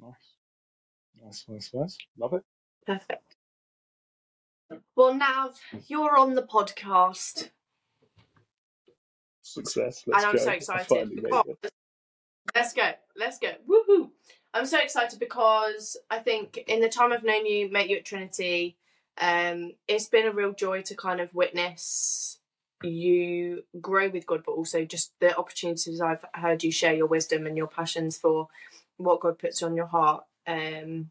Nice. Nice, nice, nice. Love it. Perfect. Well, Nav, you're on the podcast. Success. Let's and I'm go. so excited. because- Let's go. Let's go. Woohoo! I'm so excited because I think in the time I've known you, met you at Trinity, um, it's been a real joy to kind of witness you grow with God, but also just the opportunities I've heard you share your wisdom and your passions for what God puts on your heart. Um,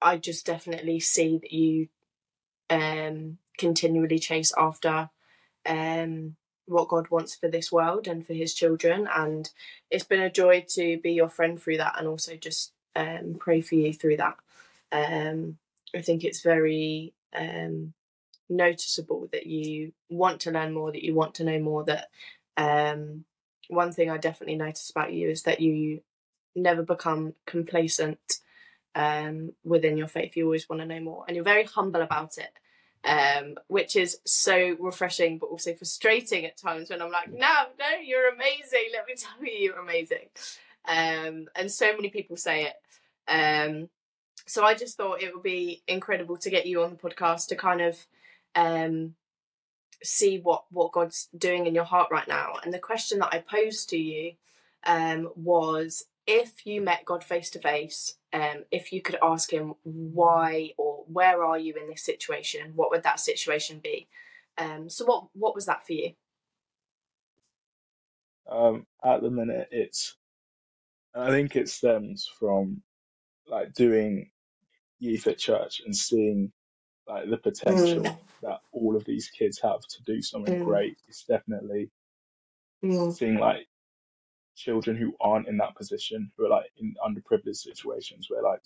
I just definitely see that you um, continually chase after um, what God wants for this world and for His children, and it's been a joy to be your friend through that, and also just um, pray for you through that. Um, I think it's very um, noticeable that you want to learn more, that you want to know more. That um, one thing I definitely notice about you is that you never become complacent um, within your faith. You always want to know more, and you're very humble about it, um, which is so refreshing, but also frustrating at times when I'm like, "No, no, you're amazing. Let me tell you, you're amazing." Um, and so many people say it. Um, so I just thought it would be incredible to get you on the podcast to kind of um, see what what God's doing in your heart right now. And the question that I posed to you um, was if you met God face to face, um, if you could ask him why or where are you in this situation, what would that situation be? Um, so what what was that for you? Um, at the minute, it's. I think it stems from like doing youth at church and seeing like the potential Mm. that all of these kids have to do something Mm. great. It's definitely Mm. seeing like children who aren't in that position, who are like in underprivileged situations where like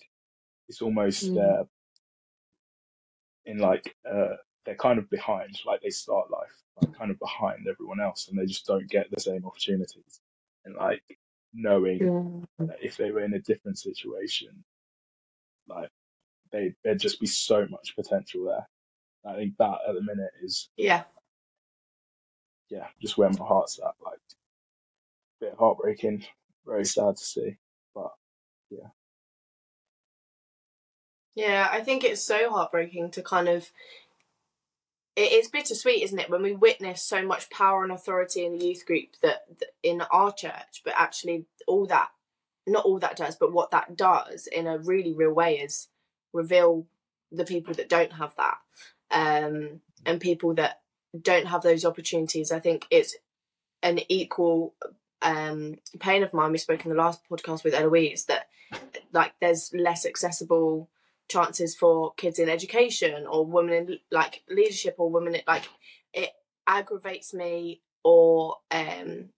it's almost Mm. in like uh they're kind of behind, like they start life like kind of behind everyone else and they just don't get the same opportunities. And like knowing Mm. that if they were in a different situation, like they there'd just be so much potential there. I think that at the minute is Yeah. yeah, just where my heart's at. Like bit heartbreaking, very sad to see. But yeah. Yeah, I think it's so heartbreaking to kind of. It's bittersweet, isn't it, when we witness so much power and authority in the youth group that, that in our church, but actually all that, not all that does, but what that does in a really real way is reveal the people that don't have that, um, and people that don't have those opportunities. I think it's an equal um pain of mine we spoke in the last podcast with Eloise that like there's less accessible chances for kids in education or women in like leadership or women in, like it aggravates me or um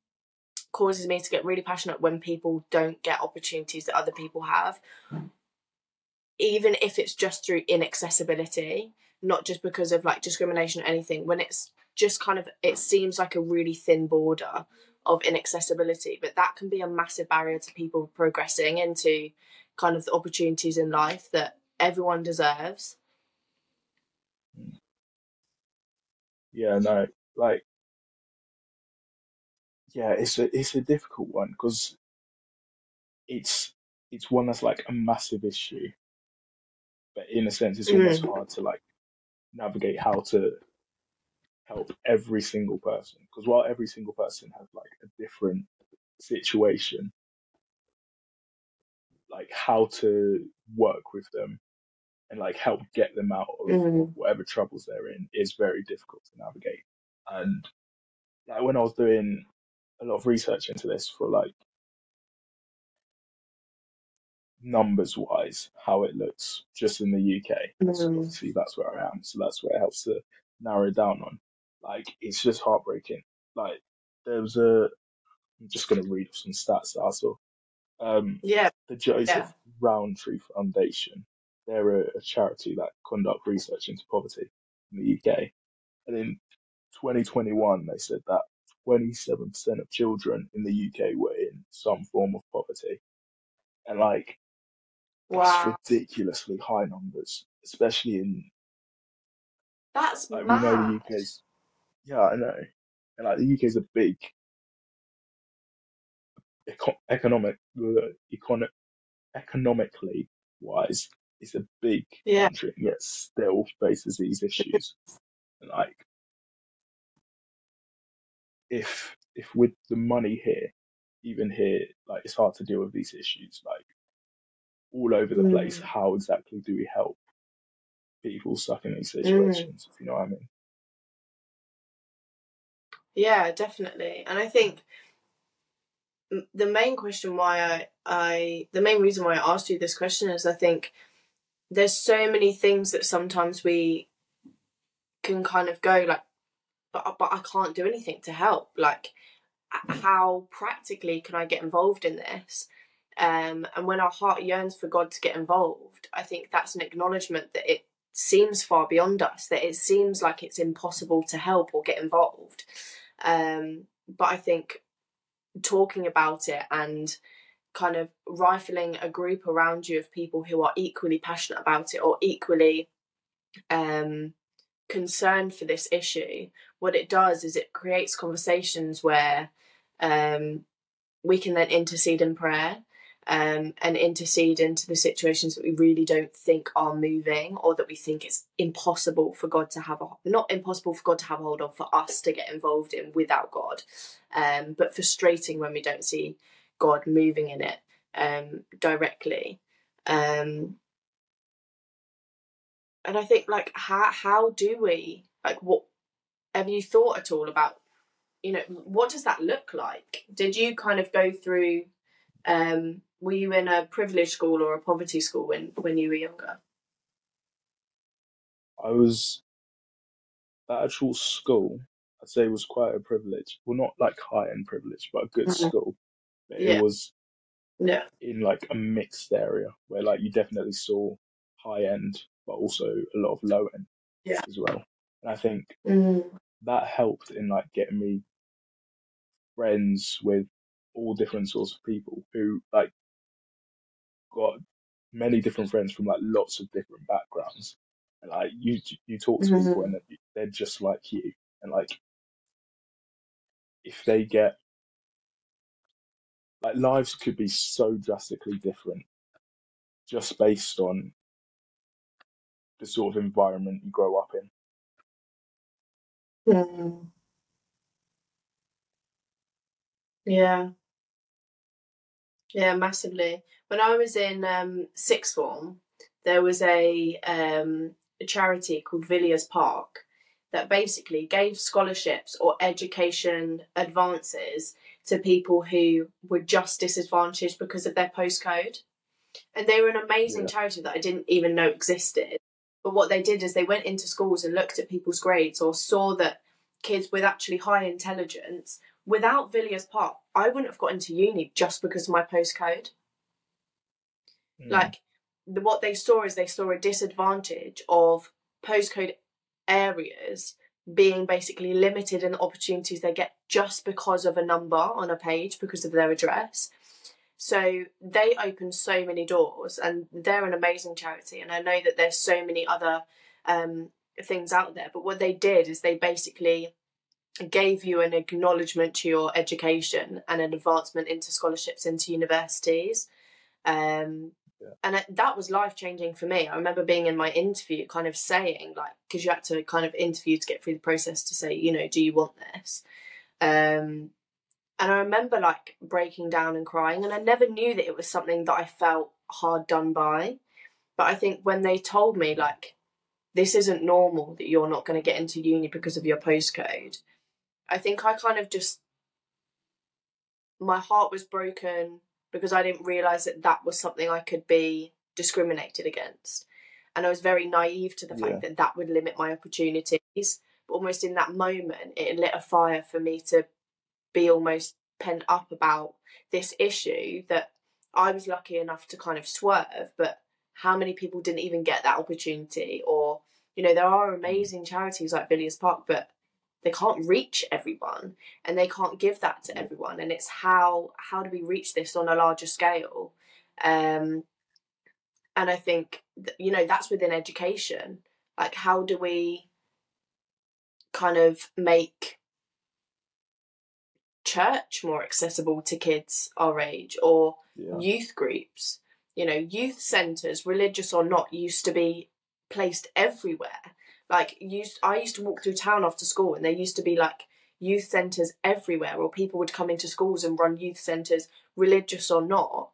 causes me to get really passionate when people don't get opportunities that other people have. Even if it's just through inaccessibility not just because of like discrimination or anything when it's just kind of it seems like a really thin border of inaccessibility but that can be a massive barrier to people progressing into kind of the opportunities in life that everyone deserves Yeah, no, like yeah, it's a it's a difficult one because it's it's one that's like a massive issue, but in a sense, it's almost Mm. hard to like navigate how to help every single person because while every single person has like a different situation, like how to work with them and like help get them out of Mm. whatever troubles they're in is very difficult to navigate. And like when I was doing a lot of research into this for like numbers wise, how it looks just in the UK. So Mm. obviously that's where I am. So that's where it helps to narrow down on. Like it's just heartbreaking. Like there was a I'm just gonna read off some stats that I saw. Um yeah the Joseph Yeah. Rowntree Foundation. They're a, a charity that conduct research into poverty in the UK. And in 2021, they said that 27% of children in the UK were in some form of poverty. And like, wow ridiculously high numbers, especially in, that's like, we know the mad UK's, yeah, I know. And like, the UK's a big eco- economic, uh, economically wise, it's a big Yeah. country, and yet still faces these issues. And like, if if with the money here, even here, like it's hard to deal with these issues, like all over the place. Mm. How exactly do we help people stuck in these Mm. situations? If you know what I mean? Yeah, definitely. And I think the main question why I, I the main reason why I asked you this question is I think there's so many things that sometimes we can kind of go like but but I can't do anything to help. Like how practically can I get involved in this? Um and when our heart yearns for God to get involved I think that's an acknowledgement that it seems far beyond us that it seems like it's impossible to help or get involved um but I think talking about it and kind of rifling a group around you of people who are equally passionate about it or equally um, concerned for this issue, what it does is it creates conversations where um, we can then intercede in prayer um, and intercede into the situations that we really don't think are moving or that we think it's impossible for God to have a not impossible for God to have a hold of for us to get involved in without God, um, but frustrating when we don't see God moving in it um, directly. Um, and I think like how how do we like what have you thought at all about you know what does that look like? Did you kind of go through um were you in a privileged school or a poverty school when when you were younger? I was the actual school. I'd say was quite a privilege. Well, not like high end privilege, but a good Mhm. school. But Yeah. it was Yeah. in like a mixed area where like you definitely saw high end, but also a lot of low end Yeah. as well. And I think Mm. that helped in like getting me friends with all different sorts of people who like got many different friends from like lots of different backgrounds. And like you you talk to people and they're just like you. And like if they get like lives could be so drastically different just based on the sort of environment you grow up in. Mm. Yeah. Yeah, massively. When I was in um, sixth form, there was a, um, a charity called Villiers Park that basically gave scholarships or education advances to people who were just disadvantaged because of their postcode. And they were an amazing Yeah. charity that I didn't even know existed. But what they did is they went into schools and looked at people's grades or saw that kids with actually high intelligence without Villiers Park, I wouldn't have got into uni just because of my postcode. Mm. Like, the, what they saw is they saw a disadvantage of postcode areas being basically limited in the opportunities they get just because of a number on a page, because of their address. So they opened so many doors, and they're an amazing charity. And I know that there's so many other um, things out there, but what they did is they basically gave you an acknowledgement to your education and an advancement into scholarships into universities. Um, Yeah. And it, that was life changing for me. I remember being in my interview, kind of saying, like, because you had to kind of interview to get through the process to say, you know, do you want this? Um, and I remember like breaking down and crying, and I never knew that it was something that I felt hard done by. But I think when they told me, like, this isn't normal that you're not going to get into uni because of your postcode, I think I kind of just my heart was broken because I didn't realize that that was something I could be discriminated against, and I was very naive to the Yeah. fact that that would limit my opportunities. But almost in that moment, it lit a fire for me to be almost pent up about this issue that I was lucky enough to kind of swerve, but how many people didn't even get that opportunity? Or, you know, there are mm. amazing charities like Villiers Park, but they can't reach everyone and they can't give that to everyone. And it's how how do we reach this on a larger scale? Um, and I think th- you know that's within education. Like, how do we kind of make church more accessible to kids our age or Yeah. youth groups? you know, youth centres, religious or not, used to be placed everywhere. Like used I used to walk through town after school and there used to be like youth centres everywhere or people would come into schools and run youth centres, religious or not.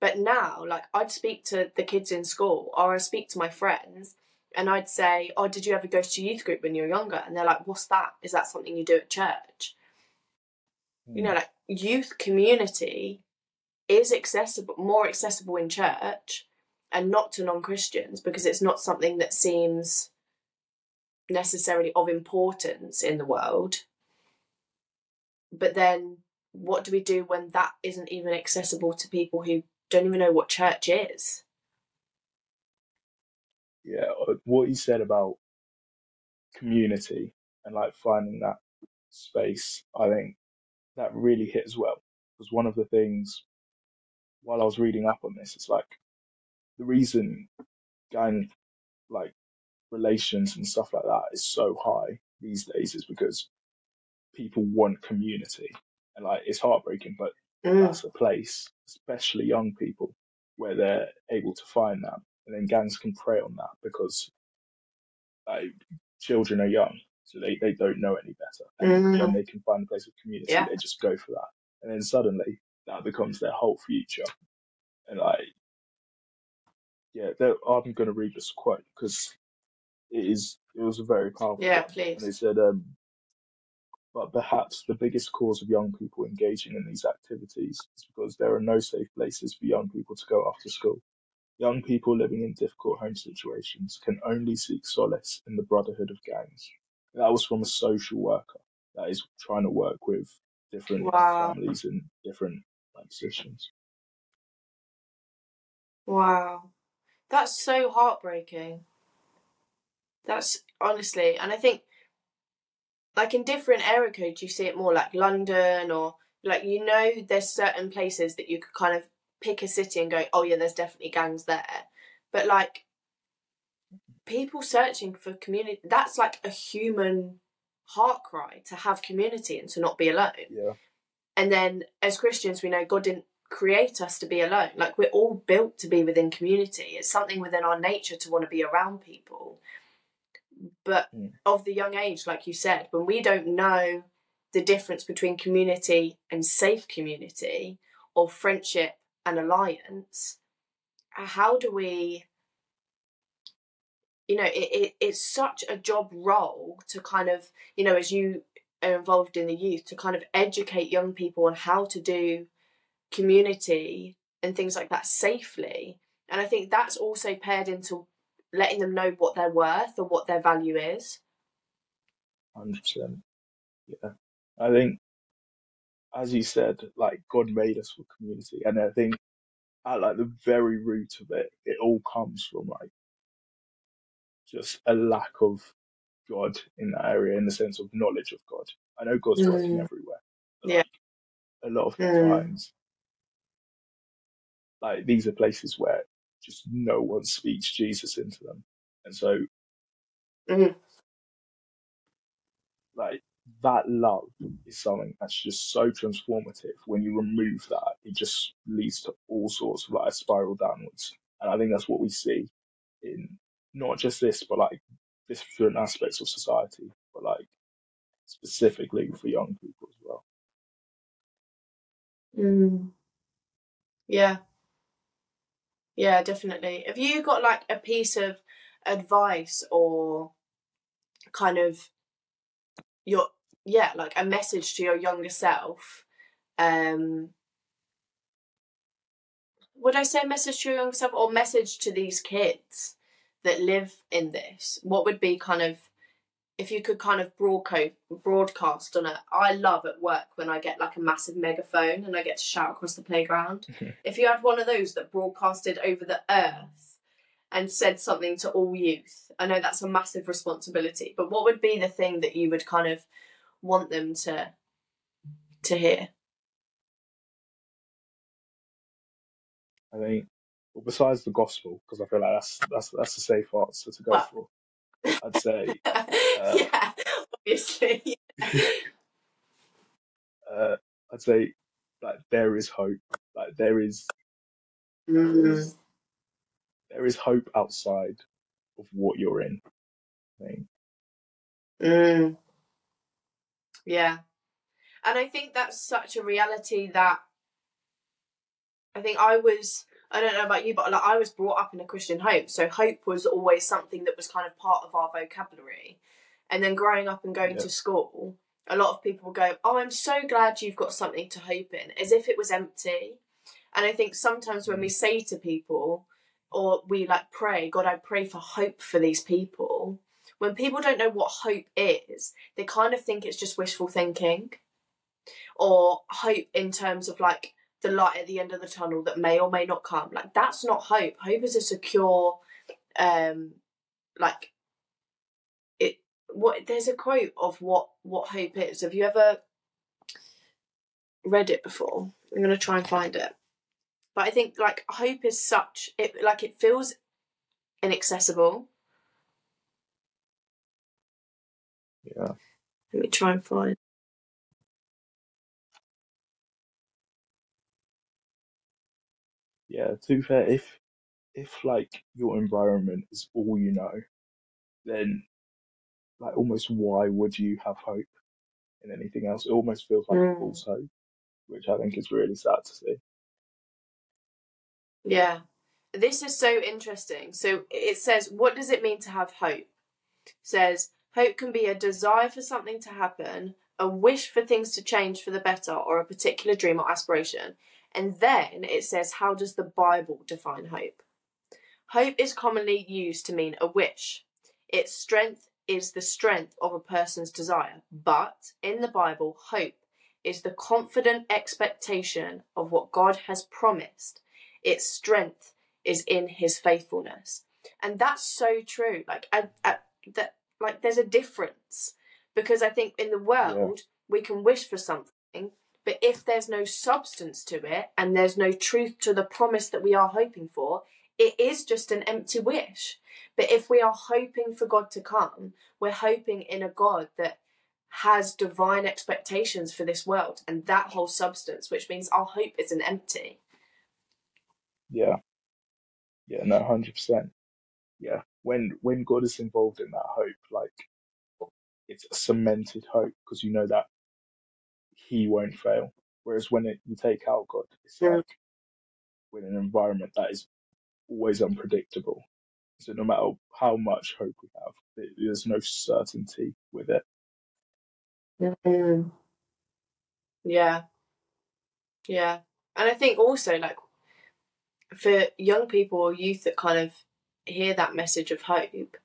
But now, like I'd speak to the kids in school or I'd speak to my friends and I'd say, Oh, did you ever go to youth group when you were younger? And they're like, What's that? Is that something you do at church? You know, hmm. like youth community is accessible more accessible in church and not to non-christians because it's not something that seems necessarily of importance in the world. But then what do we do when that isn't even accessible to people who don't even know what church is? Yeah uh, what you said about community and like finding that space i think that really hit as well. Because one of the things while I was reading up on this, it's like the reason gang like relations and stuff like that is so high these days is because people want community and like it's heartbreaking but Mm. that's a place especially young people where they're able to find that and then gangs can prey on that because like children are young so they, they don't know any better and Mm. when they can find a place of community Yeah. they just go for that and then suddenly that becomes their whole future and like yeah i'm going to read this quote because it is it was a very powerful yeah please and they said um but perhaps the biggest cause of young people engaging in these activities is because there are no safe places for young people to go after school. Young people living in difficult home situations can only seek solace in the brotherhood of gangs. That was from a social worker that is trying to work with different Wow. families in different positions. Wow. That's so heartbreaking. That's honestly, and I think, like in different area codes, you see it more like London or like, you know, there's certain places that you could kind of pick a city and go, oh yeah, there's definitely gangs there. But like, people searching for community, that's like a human heart cry to have community and to not be alone. Yeah, And then as Christians, we know God didn't create us to be alone. Like we're all built to be within community. It's something within our nature to want to be around people. But of the young age, like you said, when we don't know the difference between community and safe community or friendship and alliance, how do we you know it, it it's such a job role to kind of you know as you are involved in the youth to kind of educate young people on how to do community and things like that safely. And i think that's also paired into letting them know what they're worth or what their value is hundred percent. Yeah, I think, as you said, like God made us for community, and I think at like the very root of it, it all comes from like just a lack of God in that area, in the sense of knowledge of God. I know God's working Mm. everywhere. But, Yeah. like, a lot of the Mm. times, like these are places where just no one speaks Jesus into them, and so Mhm. like that love is something that's just so transformative. When you remove that, it just leads to all sorts of like a spiral downwards. And I think that's what we see in not just this, but like different aspects of society, but like specifically for young people as well. Mm. yeah yeah definitely. Have you got like a piece of advice or kind of your yeah like a message to your younger self um would i say message to your younger self or message to these kids that live in this? What would be kind of if you could kind of broadcast broadcast on it i love at work when i get like a massive megaphone and i get to shout across the playground. Mm-hmm. If you had one of those that broadcasted over the earth and said something to all youth i know that's a massive responsibility but what would be the thing that you would kind of want them to to hear? I think, well, besides the gospel, because I feel like that's that's that's a safe answer to go Well- for. I'd say yeah obviously uh, I'd say like there is hope. Like there is Mm. There is hope outside of what you're in. I think. Mm. Yeah. And I think that's such a reality that I think I was I don't know about you, but like I was brought up in a Christian home, so hope was always something that was kind of part of our vocabulary. And then growing up and going Yeah. to school, a lot of people go, "Oh, I'm so glad you've got something to hope in," as if it was empty. And I think sometimes when we mm. say to people, or we like pray, God, I pray for hope for these people. When people don't know what hope is, they kind of think it's just wishful thinking, or hope in terms of like the light at the end of the tunnel that may or may not come. Like that's not hope. Hope is a secure, um, like it. What there's a quote of what what hope is. Have you ever read it before? I'm gonna try and find it. But I think like hope is such it like it feels inaccessible. Yeah. Let me try and find. Yeah. To be fair, if if like your environment is all you know, then like almost why would you have hope in anything else? It almost feels like a Mm. false hope, which I think is really sad to see. Yeah. This is so interesting. So it says, what does it mean to have hope? It says, hope can be a desire for something to happen, a wish for things to change for the better, or a particular dream or aspiration. And then it says, how does the Bible define hope? Hope is commonly used to mean a wish. Its strength is the strength of a person's desire. But in the Bible, hope is the confident expectation of what God has promised its strength is in his faithfulness and that's so true like I, I, that like there's a difference because i think in the world we can wish for something but if there's no substance to it and there's no truth to the promise that we are hoping for it is just an empty wish but if we are hoping for god to come we're hoping in a god that has divine expectations for this world and that whole substance which means our hope isn't empty Yeah. Yeah, no, hundred percent. Yeah. When when God is involved in that hope, like it's a cemented hope because you know that He won't fail. Whereas when it, you take out God, it's Yeah. like we're in an environment that is always unpredictable. So no matter how much hope we have, there- there's no certainty with it. Mm. Yeah, yeah. And I think also, like, for young people or youth that kind of hear that message of hope,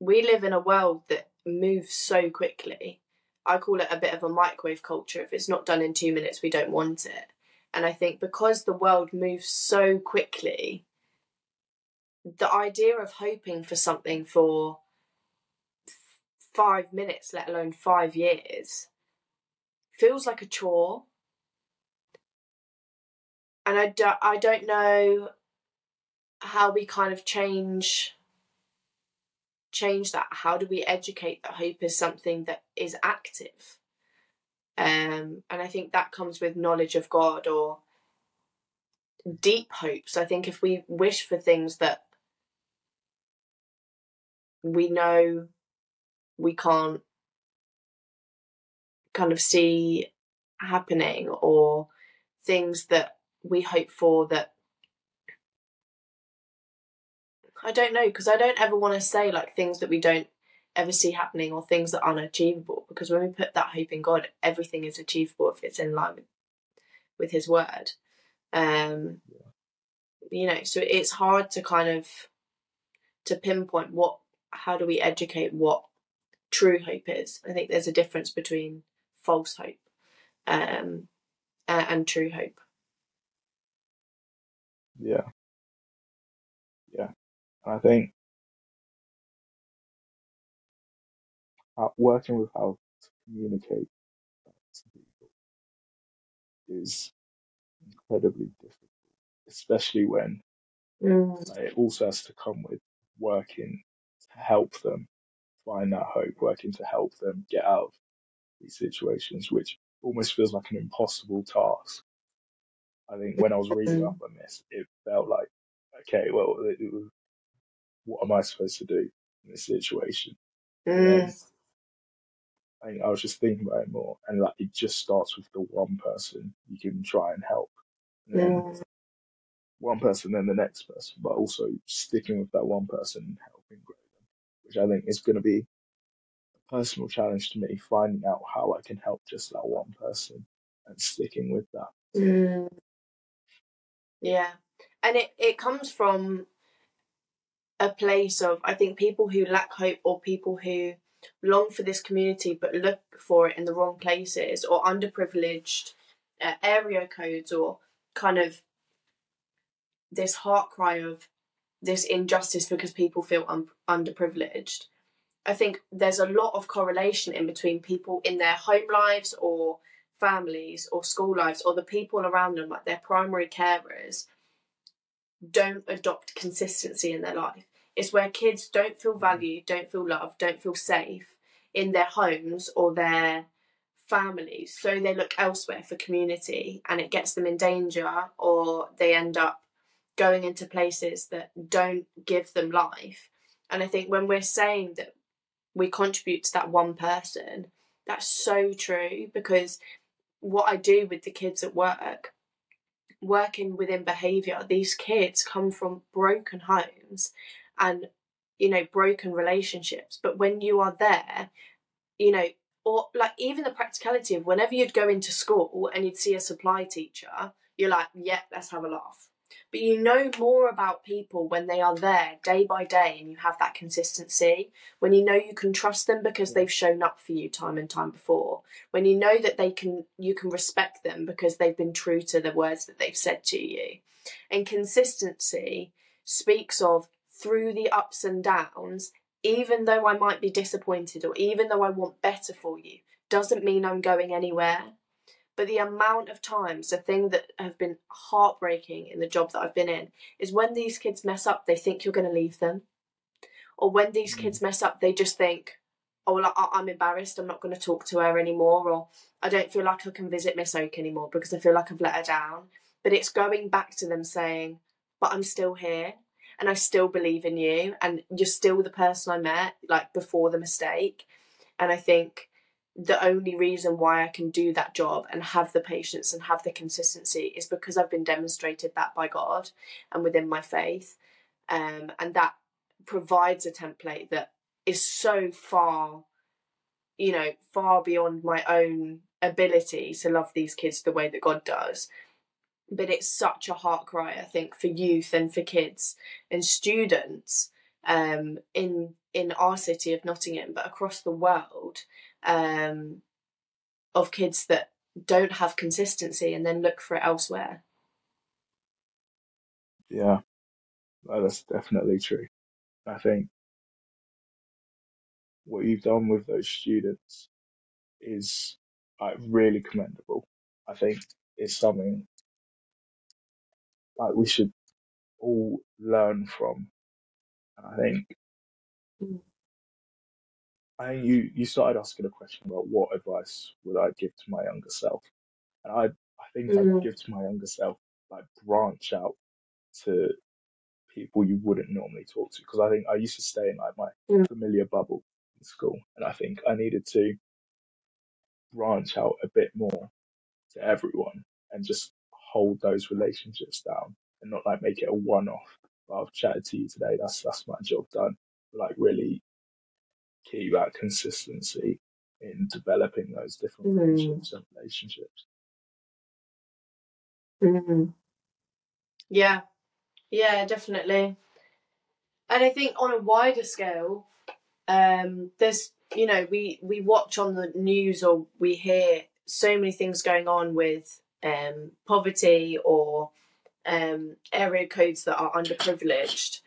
we live in a world that moves so quickly. I call it a bit of a microwave culture. If it's not done in two minutes, we don't want it. And I think because the world moves so quickly, the idea of hoping for something for five minutes, let alone five years, feels like a chore. And I, do, I don't know how we kind of change change that how do we educate that hope is something that is active? Um and i think that comes with knowledge of god or deep hopes. I think if we wish for things that we know we can't kind of see happening or things that we hope for that I don't know because I don't ever want to say like things that we don't ever see happening or things that aren't achievable because when we put that hope in God, everything is achievable if it's in line with, with His word. Um, you know, so it's hard to kind of to pinpoint what how do we educate what true hope is. I think there's a difference between false hope um, and true hope. Yeah. And I think uh, working with how to communicate that to people is incredibly difficult, especially when Mm. like, it also has to come with working to help them find that hope, working to help them get out of these situations, which almost feels like an impossible task. I think when I was reading up on this, it felt like, okay, well, it, it was, what am I supposed to do in this situation? Mm. I I was just thinking about it more, and like it just starts with the one person you can try and help, and then Mm. one person, then the next person, but also sticking with that one person and helping grow them, which I think is going to be a personal challenge to me, finding out how I can help just that one person and sticking with that. Mm. Yeah. And it, it comes from a place of, I think, people who lack hope or people who long for this community but look for it in the wrong places or underprivileged uh, area codes or kind of this heart cry of this injustice because people feel un- underprivileged. I think there's a lot of correlation in between people in their home lives or families or school lives or the people around them, like their primary carers, don't adopt consistency in their life. It's where kids don't feel mm. valued, don't feel loved, don't feel safe in their homes or their families. So they look elsewhere for community and it gets them in danger or they end up going into places that don't give them life. And I think when we're saying that we contribute to that one person, that's so true because what I do with the kids at work, working within behaviour, these kids come from broken homes and, you know, broken relationships. But when you are there, you know, or like even the practicality of whenever you'd go into school and you'd see a supply teacher, you're like, yeah, let's have a laugh. But you know more about people when they are there day by day and you have that consistency. When you know you can trust them because they've shown up for you time and time before. When you know that they can you can respect them because they've been true to the words that they've said to you. And consistency speaks of through the ups and downs, even though I might be disappointed or even though I want better for you, doesn't mean I'm going anywhere. But the amount of times, the thing that have been heartbreaking in the job that I've been in, is when these kids mess up, they think you're going to leave them. Or when these Mm. kids mess up, they just think, oh, well, I- I'm embarrassed, I'm not going to talk to her anymore. Or I don't feel like I can visit Miss Oak anymore because I feel like I've let her down. But it's going back to them saying, but I'm still here and I still believe in you and you're still the person I met, like before the mistake. And I think the only reason why I can do that job and have the patience and have the consistency is because I've been demonstrated that by God and within my faith. Um, and that provides a template that is so far, you know, far beyond my own ability to love these kids the way that God does. But it's such a heart cry, I think, for youth and for kids and students um, in in our city of Nottingham, but across the world, um, of kids that don't have consistency and then look for it elsewhere. Yeah, that's definitely true. I think what you've done with those students is like really commendable. I think it's something like we should all learn from. And I think Mm. I think you you started asking a question about what advice would I give to my younger self, and I I think I'd Mm. give to my younger self like branch out to people you wouldn't normally talk to because I think I used to stay in like my Mm. familiar bubble in school, and I think I needed to branch out a bit more to everyone and just hold those relationships down and not like make it a one-off. I've chatted to you today. That's that's my job done. Like really keep that consistency in developing those different Mm. friendships and relationships. Mm. Yeah, yeah, definitely. And I think on a wider scale, um, there's you know we we watch on the news or we hear so many things going on with um, poverty or um, area codes that are underprivileged.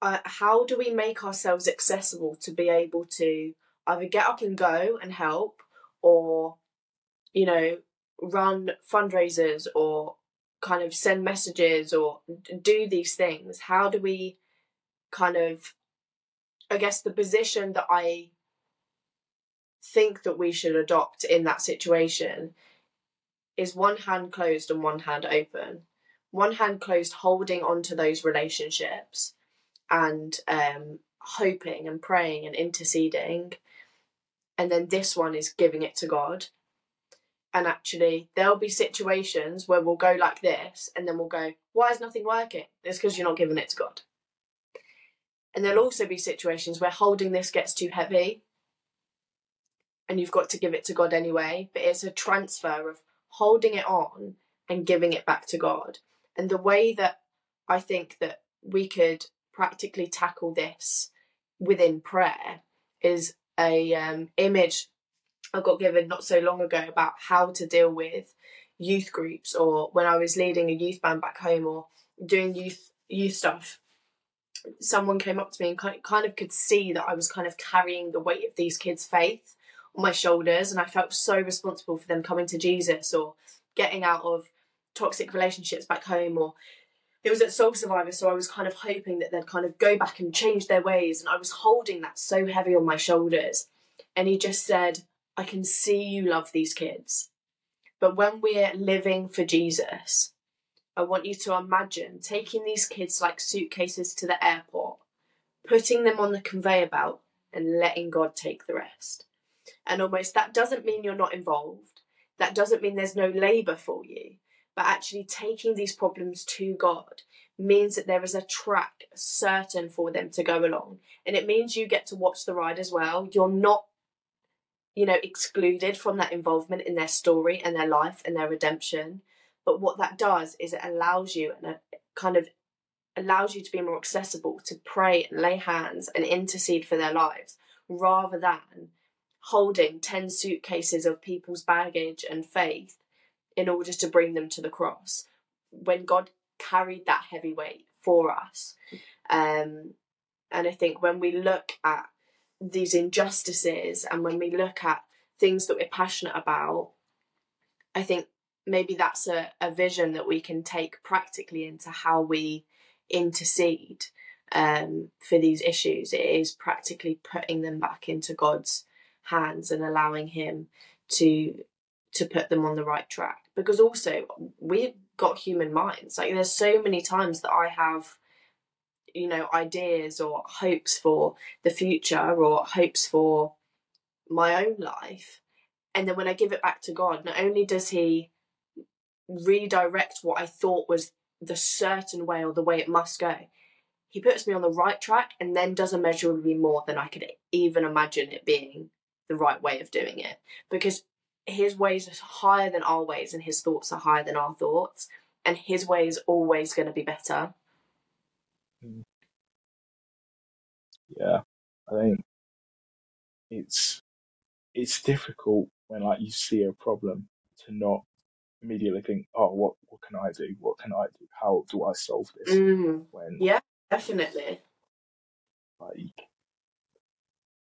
Uh, how do we make ourselves accessible to be able to either get up and go and help, or you know run fundraisers or kind of send messages or do these things? How do we kind of I guess the position that I think that we should adopt in that situation is one hand closed and one hand open. One hand closed, holding onto those relationships and um, hoping and praying and interceding. And then this one is giving it to God. And actually, there'll be situations where we'll go like this, and then we'll go, Why is nothing working? It's because you're not giving it to God. And there'll also be situations where holding this gets too heavy and you've got to give it to God anyway, but it's a transfer of holding it on and giving it back to God. And the way that I think that we could practically tackle this within prayer is a um, image I got given not so long ago about how to deal with youth groups or when I was leading a youth band back home or doing youth youth stuff someone came up to me and kind of could see that I was kind of carrying the weight of these kids' faith on my shoulders, and I felt so responsible for them coming to Jesus or getting out of toxic relationships back home or it was at Soul Survivor, so I was kind of hoping that they'd kind of go back and change their ways, and I was holding that so heavy on my shoulders. And he just said, I can see you love these kids. But when we're living for Jesus, I want you to imagine taking these kids like suitcases to the airport, putting them on the conveyor belt, and letting God take the rest. And almost that doesn't mean you're not involved. That doesn't mean there's no labour for you. But actually taking these problems to God means that there is a track certain for them to go along. And it means you get to watch the ride as well. You're not, you know, excluded from that involvement in their story and their life and their redemption. But what that does is it allows you and it kind of allows you to be more accessible to pray and lay hands and intercede for their lives rather than holding 10 suitcases of people's baggage and faith in order to bring them to the cross when God carried that heavy weight for us. Um, and I think when we look at these injustices and when we look at things that we're passionate about, I think maybe that's a, a vision that we can take practically into how we intercede um, for these issues. It is practically putting them back into God's hands and allowing Him to to put them on the right track. Because also we've got human minds. Like there's so many times that I have you know ideas or hopes for the future or hopes for my own life and then when i give it back to god not only does he redirect what I thought was the certain way or the way it must go. He puts me on the right track and then does immeasurably more than I could even imagine it being the right way of doing it. Because his ways are higher than our ways and his thoughts are higher than our thoughts. And his way is always going to be better. Hmm. Yeah, I think it's it's difficult when like you see a problem to not immediately think, oh, what what can I do? What can I do? How do I solve this? Mm. When yeah, definitely. Like,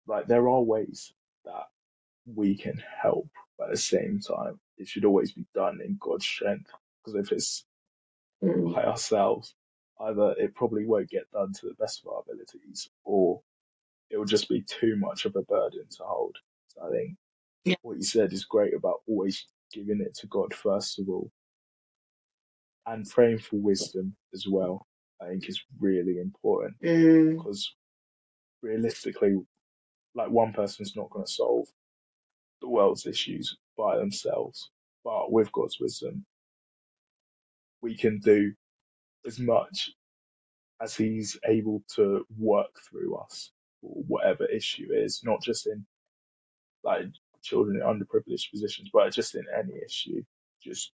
like there are ways that we can help, but at the same time, it should always be done in God's strength. Because if it's mm. by ourselves, either it probably won't get done to the best of our abilities, or it will just be too much of a burden to hold. So I think yeah. what you said is great about always giving it to God first of all, and praying for wisdom as well. I think is really important mm. because realistically, like one person's not going to solve the world's issues by themselves, but with God's wisdom, we can do as much as He's able to work through us, or whatever issue is, not just in like children in underprivileged positions, but just in any issue, just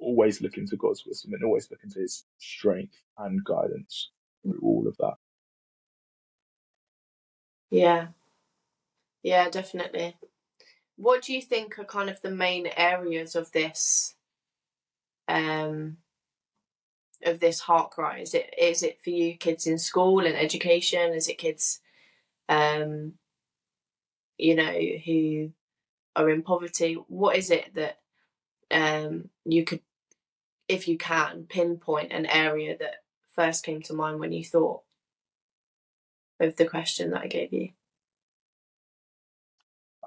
always look into God's wisdom and always look into His strength and guidance through all of that. Yeah, yeah, definitely. What do you think are kind of the main areas of this, um, of this heart cry? Is it is it for you kids in school and education? Is it kids, um, you know, who are in poverty, what is it that um, you could, if you can, pinpoint an area that first came to mind when you thought of the question that I gave you?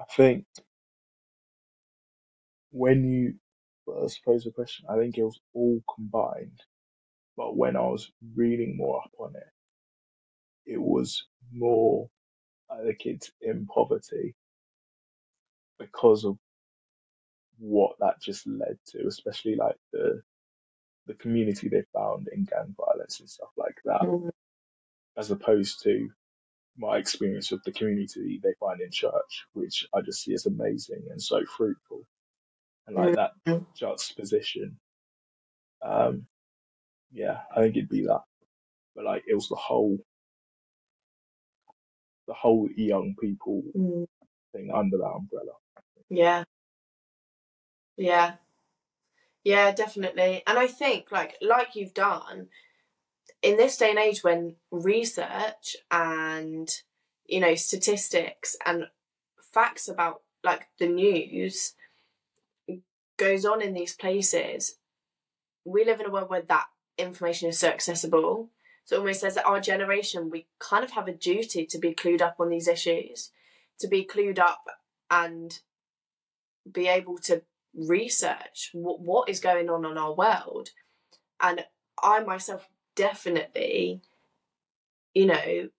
I think when you I suppose the question, I think it was all combined. But when I was reading more up on it, it was more uh, the kids in poverty because of what that just led to, especially like the the community they found in gang violence and stuff like that, Mm. as opposed to my experience of the community they find in church, which I just see as amazing and so fruitful. And like that juxtaposition, um, yeah, I think it'd be that. But like it was the whole, the whole young people Mm. thing under that umbrella. Yeah. Yeah. Yeah, definitely. And I think like like you've done in this day and age when research and you know statistics and facts about like the news goes on in these places, we live in a world where that information is so accessible. So it almost says that our generation, we kind of have a duty to be clued up on these issues, to be clued up and be able to research what, what is going on in our world. And I myself definitely, you know,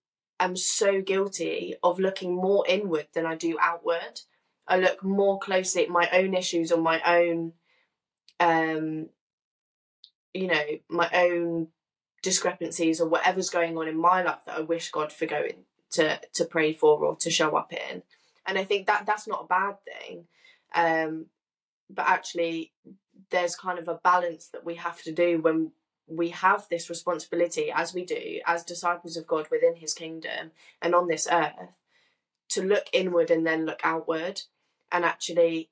am so guilty of looking more inward than I do outward. I look more closely at my own issues or my own, um, you know, my own discrepancies or whatever's going on in my life that I wish God for going to to pray for or to show up in. And I think that that's not a bad thing. Um, but actually there's kind of a balance that we have to do when we have this responsibility as we do as disciples of God within his kingdom and on this earth to look inward and then look outward. And actually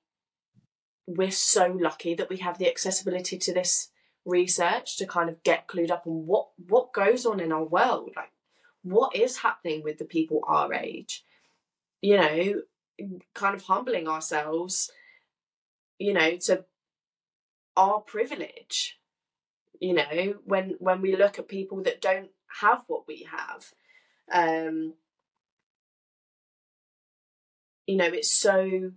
we're so lucky that we have the accessibility to this research to kind of get clued up on what what goes on in our world. Like what is happening with the people our age? You know kind of humbling ourselves you know to our privilege you know when when we look at people that don't have what we have um you know it's so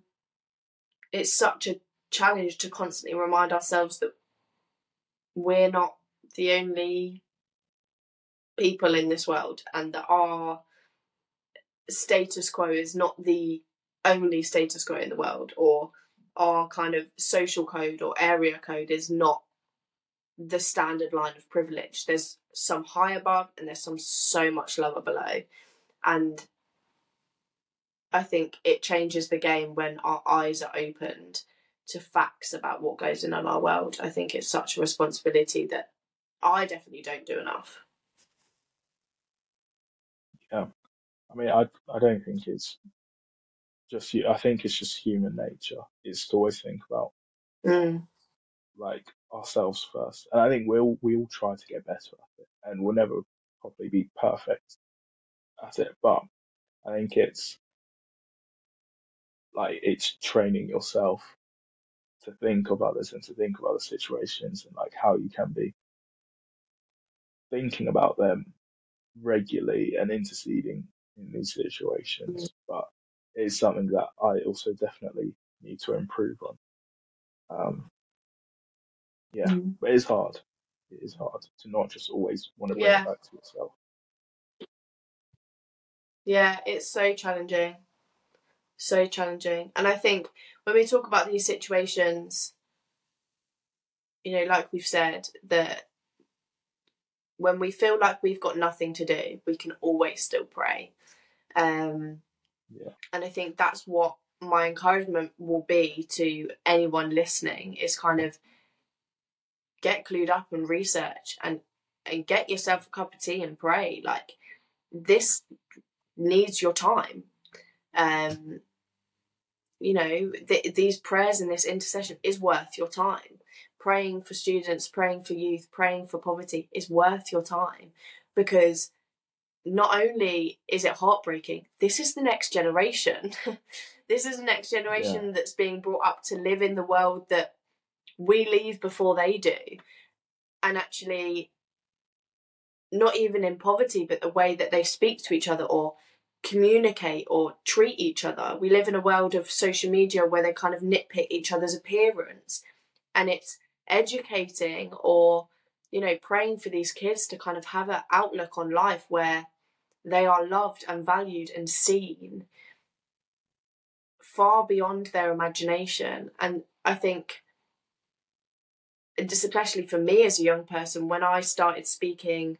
it's such a challenge to constantly remind ourselves that we're not the only people in this world and that our status quo is not the only status quo in the world or our kind of social code or area code is not the standard line of privilege. There's some high above and there's some so much lower below. And I think it changes the game when our eyes are opened to facts about what goes on in our world. I think it's such a responsibility that I definitely don't do enough. Yeah. I mean, I I don't think it's just you. I think it's just human nature is to always think about Mm. Like ourselves first, and I think we'll we all try to get better at it, and we'll never probably be perfect at it. But I think it's like it's training yourself to think of others and to think of other situations and like how you can be thinking about them regularly and interceding in these situations. But it's something that I also definitely need to improve on. Um, yeah, Mm. but it's hard. It is hard to not just always want to bring Yeah. it back to yourself. Yeah, it's so challenging. So challenging. And I think when we talk about these situations, you know, like we've said, that when we feel like we've got nothing to do, we can always still pray. Um, Yeah. and I think that's what my encouragement will be to anyone listening is kind of get clued up and research and and get yourself a cup of tea and pray. Like this needs your time. Um, you know, th- these prayers and this intercession is worth your time. Praying for students, praying for youth, praying for poverty is worth your time because not only is it heartbreaking, this is the next generation. this is the next generation that's being brought up to live in the world that we leave before they do. And actually, not even in poverty, but the way that they speak to each other or communicate or treat each other. We live in a world of social media where they kind of nitpick each other's appearance. and it's educating or you know praying for these kids to kind of have an outlook on life where they are loved and valued and seen far beyond their imagination and i think just especially for me as a young person when i started speaking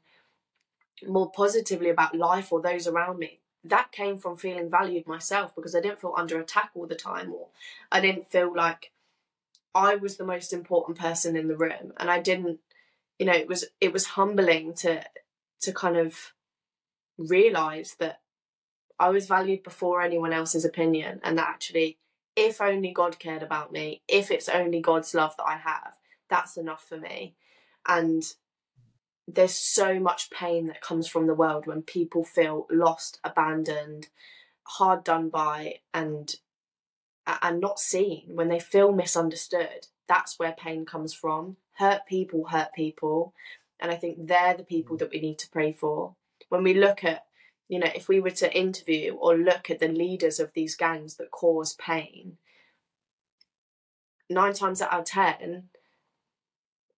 more positively about life or those around me that came from feeling valued myself because i didn't feel under attack all the time or i didn't feel like I was the most important person in the room. And I didn't you know it was it was humbling to to kind of realize that I was valued before anyone else's opinion and that actually if only God cared about me if it's only God's love that I have that's enough for me and there's so much pain that comes from the world when people feel lost abandoned hard done by and and not seen, when they feel misunderstood, that's where pain comes from. Hurt people hurt people. And I think they're the people that we need to pray for. When we look at, you know, if we were to interview or look at the leaders of these gangs that cause pain, nine times out of ten,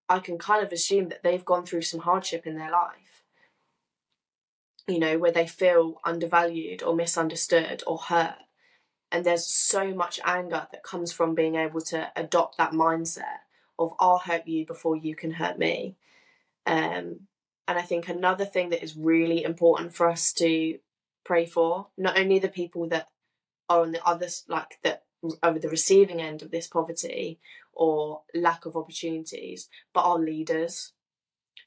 I can kind of assume that they've gone through some hardship in their life. You know, where they feel undervalued or misunderstood or hurt and there's so much anger that comes from being able to adopt that mindset of I'll hurt you before you can hurt me. Um, and I think another thing that is really important for us to pray for, not only the people that are on the other like that over the receiving end of this poverty or lack of opportunities, but our leaders,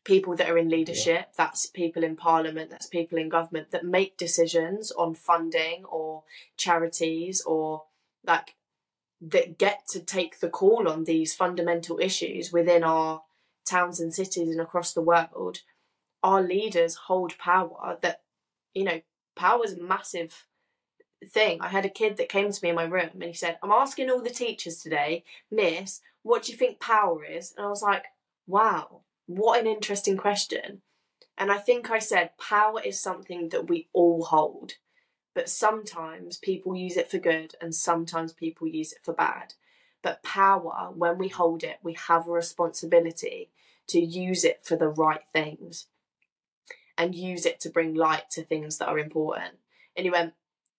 people that are in leadership, yeah. that's people in parliament, that's people in government that make decisions on funding or charities or like that get to take the call on these fundamental issues within our towns and cities and across the world. Our leaders hold power that, you know, power is massive thing. I had a kid that came to me in my room and he said, I'm asking all the teachers today, Miss, what do you think power is? And I was like, wow, what an interesting question. And I think I said power is something that we all hold, but sometimes people use it for good and sometimes people use it for bad. But power, when we hold it, we have a responsibility to use it for the right things and use it to bring light to things that are important. And he went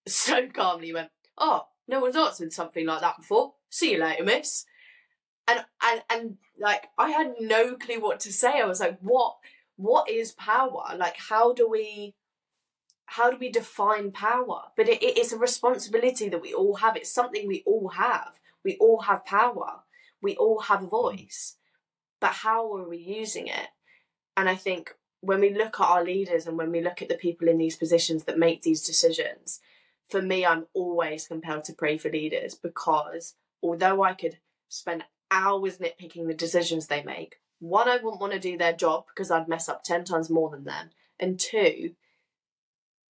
so calmly, went, Oh, no one's answered something like that before. See you later, miss and and and like I had no clue what to say. I was like, what what is power? Like how do we how do we define power? But it, it is a responsibility that we all have. It's something we all have. We all have power. We all have a hmm. voice. But how are we using it? And I think when we look at our leaders and when we look at the people in these positions that make these decisions, for me, I'm always compelled to pray for leaders because although I could spend hours nitpicking the decisions they make. One, I wouldn't want to do their job because I'd mess up 10 times more than them. And two,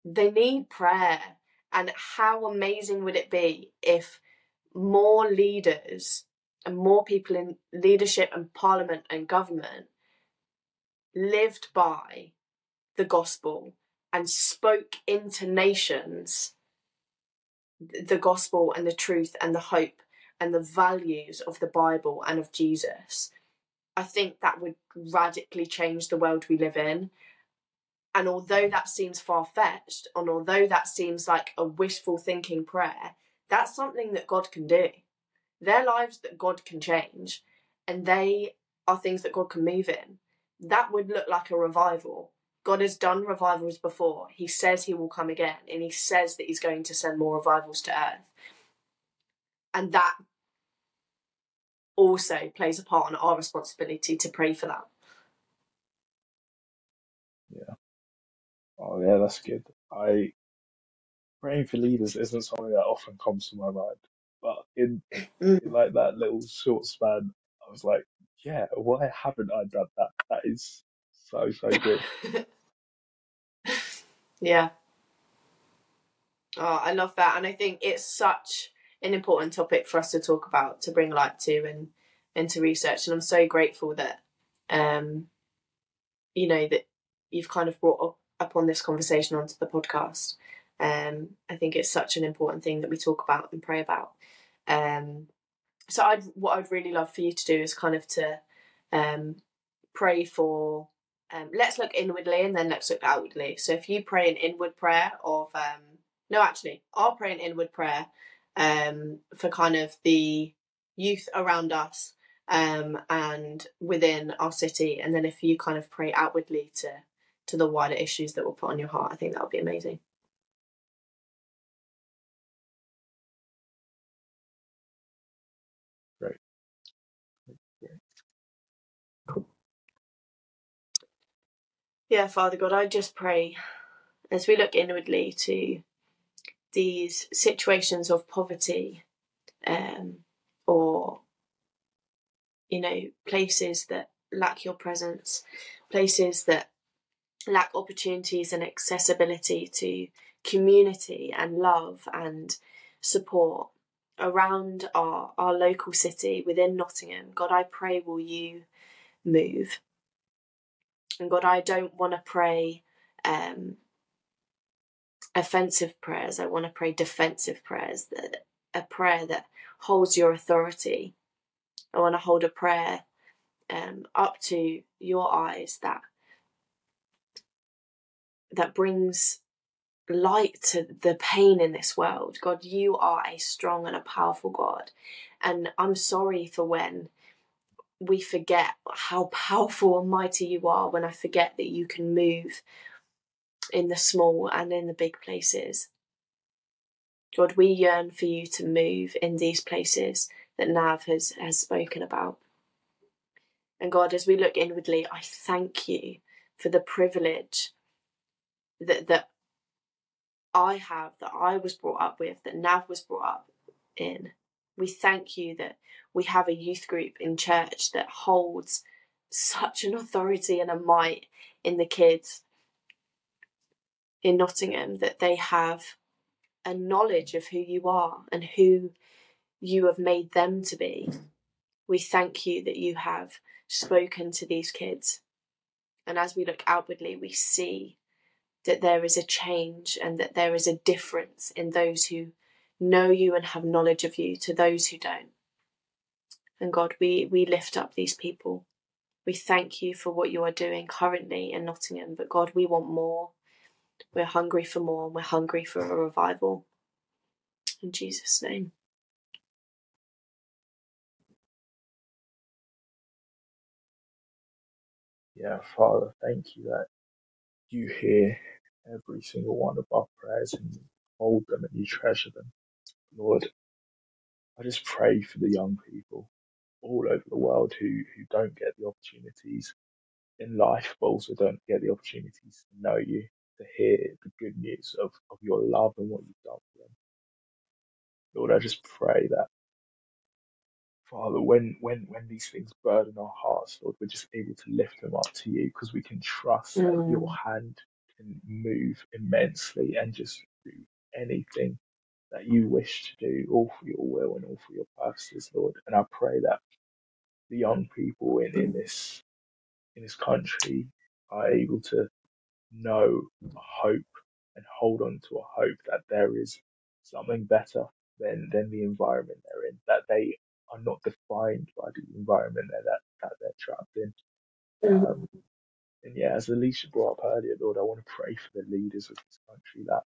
they need prayer. And how amazing would it be if more leaders and more people in leadership and parliament and government lived by the gospel and spoke into nations the gospel and the truth and the hope and the values of the Bible and of Jesus, I think that would radically change the world we live in. And although that seems far fetched, and although that seems like a wishful thinking prayer, that's something that God can do. They're lives that God can change, and they are things that God can move in. That would look like a revival. God has done revivals before. He says he will come again, and he says that he's going to send more revivals to earth. And that also plays a part in our responsibility to pray for that. Yeah. Oh yeah, that's good. I praying for leaders isn't something that often comes to my mind, but in, mm. in like that little short span, I was like, yeah, why haven't I done that? That is so so good. yeah. Oh, I love that, and I think it's such an important topic for us to talk about, to bring light to, and and to research. And I'm so grateful that, um, you know, that you've kind of brought up upon this conversation onto the podcast. Um, I think it's such an important thing that we talk about and pray about. Um, so I'd what I'd really love for you to do is kind of to um, pray for. Um, let's look inwardly and then let's look outwardly. So if you pray an inward prayer of um, no, actually, I'll pray an inward prayer um, for kind of the youth around us um, and within our city, and then if you kind of pray outwardly to to the wider issues that will put on your heart, I think that would be amazing. Yeah, Father God, I just pray as we look inwardly to these situations of poverty um, or, you know, places that lack your presence, places that lack opportunities and accessibility to community and love and support around our, our local city within Nottingham. God, I pray, will you move? And God, I don't want to pray um, offensive prayers. I want to pray defensive prayers, that a prayer that holds your authority. I want to hold a prayer um, up to your eyes that that brings light to the pain in this world. God, you are a strong and a powerful God. And I'm sorry for when we forget how powerful and mighty you are, when I forget that you can move in the small and in the big places. God, we yearn for you to move in these places that Nav has, has spoken about. And God, as we look inwardly, I thank you for the privilege that, that I have, that I was brought up with, that Nav was brought up in. We thank you that we have a youth group in church that holds such an authority and a might in the kids in Nottingham that they have a knowledge of who you are and who you have made them to be. We thank you that you have spoken to these kids. And as we look outwardly, we see that there is a change and that there is a difference in those who know you and have knowledge of you to those who don't. And God, we, we lift up these people. We thank you for what you are doing currently in Nottingham, but God, we want more. We're hungry for more. We're hungry for a revival. In Jesus' name. Yeah, Father, thank you that you hear every single one of our prayers and hold them and you treasure them. Lord, I just pray for the young people all over the world who, who don't get the opportunities in life, but also don't get the opportunities to know you, to hear the good news of, of your love and what you've done for them. Lord, I just pray that, Father, when, when, when these things burden our hearts, Lord, we're just able to lift them up to you because we can trust mm. that your hand can move immensely and just do anything that you wish to do, all for your will and all for your purposes, Lord. And I pray that the young people in, in this in this country are able to know hope and hold on to a hope that there is something better than, than the environment they're in, that they are not defined by the environment that, that, that they're trapped in. Mm-hmm. Um, and yeah, as Alicia brought up earlier, Lord, I want to pray for the leaders of this country that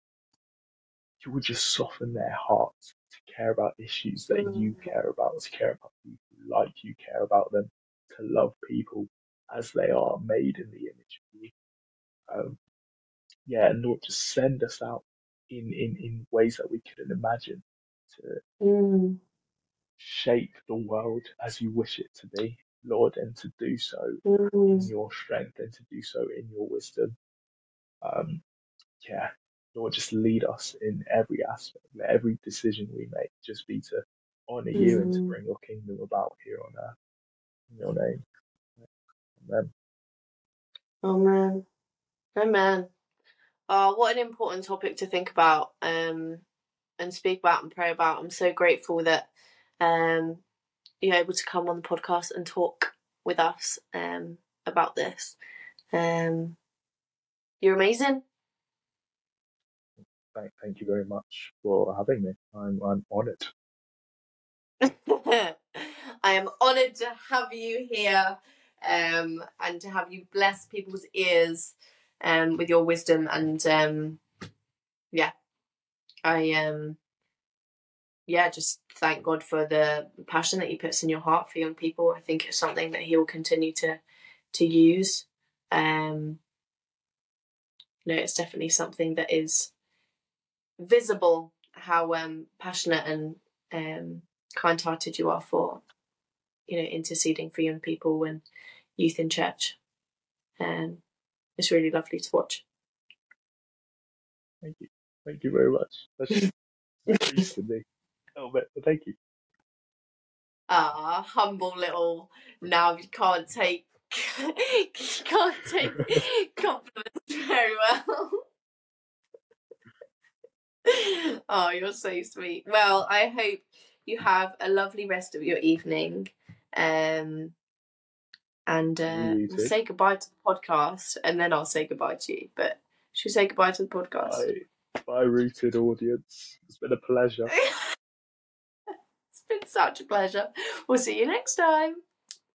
you would just soften their hearts to care about issues that mm-hmm. you care about, to care about people like you care about them, to love people as they are made in the image of you. Um, yeah, and Lord, just send us out in, in, in ways that we couldn't imagine to mm. shape the world as you wish it to be, Lord, and to do so mm. in your strength and to do so in your wisdom. Um, yeah, Lord, just lead us in every aspect. Let every decision we make just be to honor you and to mm. bring your kingdom about here on earth. In your name. Amen. Amen. Amen. Oh, what an important topic to think about um, and speak about and pray about. I'm so grateful that um, you're able to come on the podcast and talk with us um, about this. Um, you're amazing. Thank, thank you very much for having me. I'm, I'm honoured. I am honoured to have you here um, and to have you bless people's ears um, with your wisdom. And um, yeah, I um, yeah, just thank God for the passion that He puts in your heart for young people. I think it's something that He will continue to to use. Um, know, it's definitely something that is visible how um, passionate and um, kind-hearted you are for you know interceding for young people and youth in church and it's really lovely to watch Thank you. Thank you very much. That's just to me. Oh, but thank you. ah humble little now you can't take you can't take compliments very well oh you're so sweet. Well i hope you have a lovely rest of your evening um and uh, we'll say goodbye to the podcast and then i'll say goodbye to you. But should we say goodbye to the podcast? Bye, bye, rooted audience. It's been a pleasure. it's been such a pleasure. We'll see you next time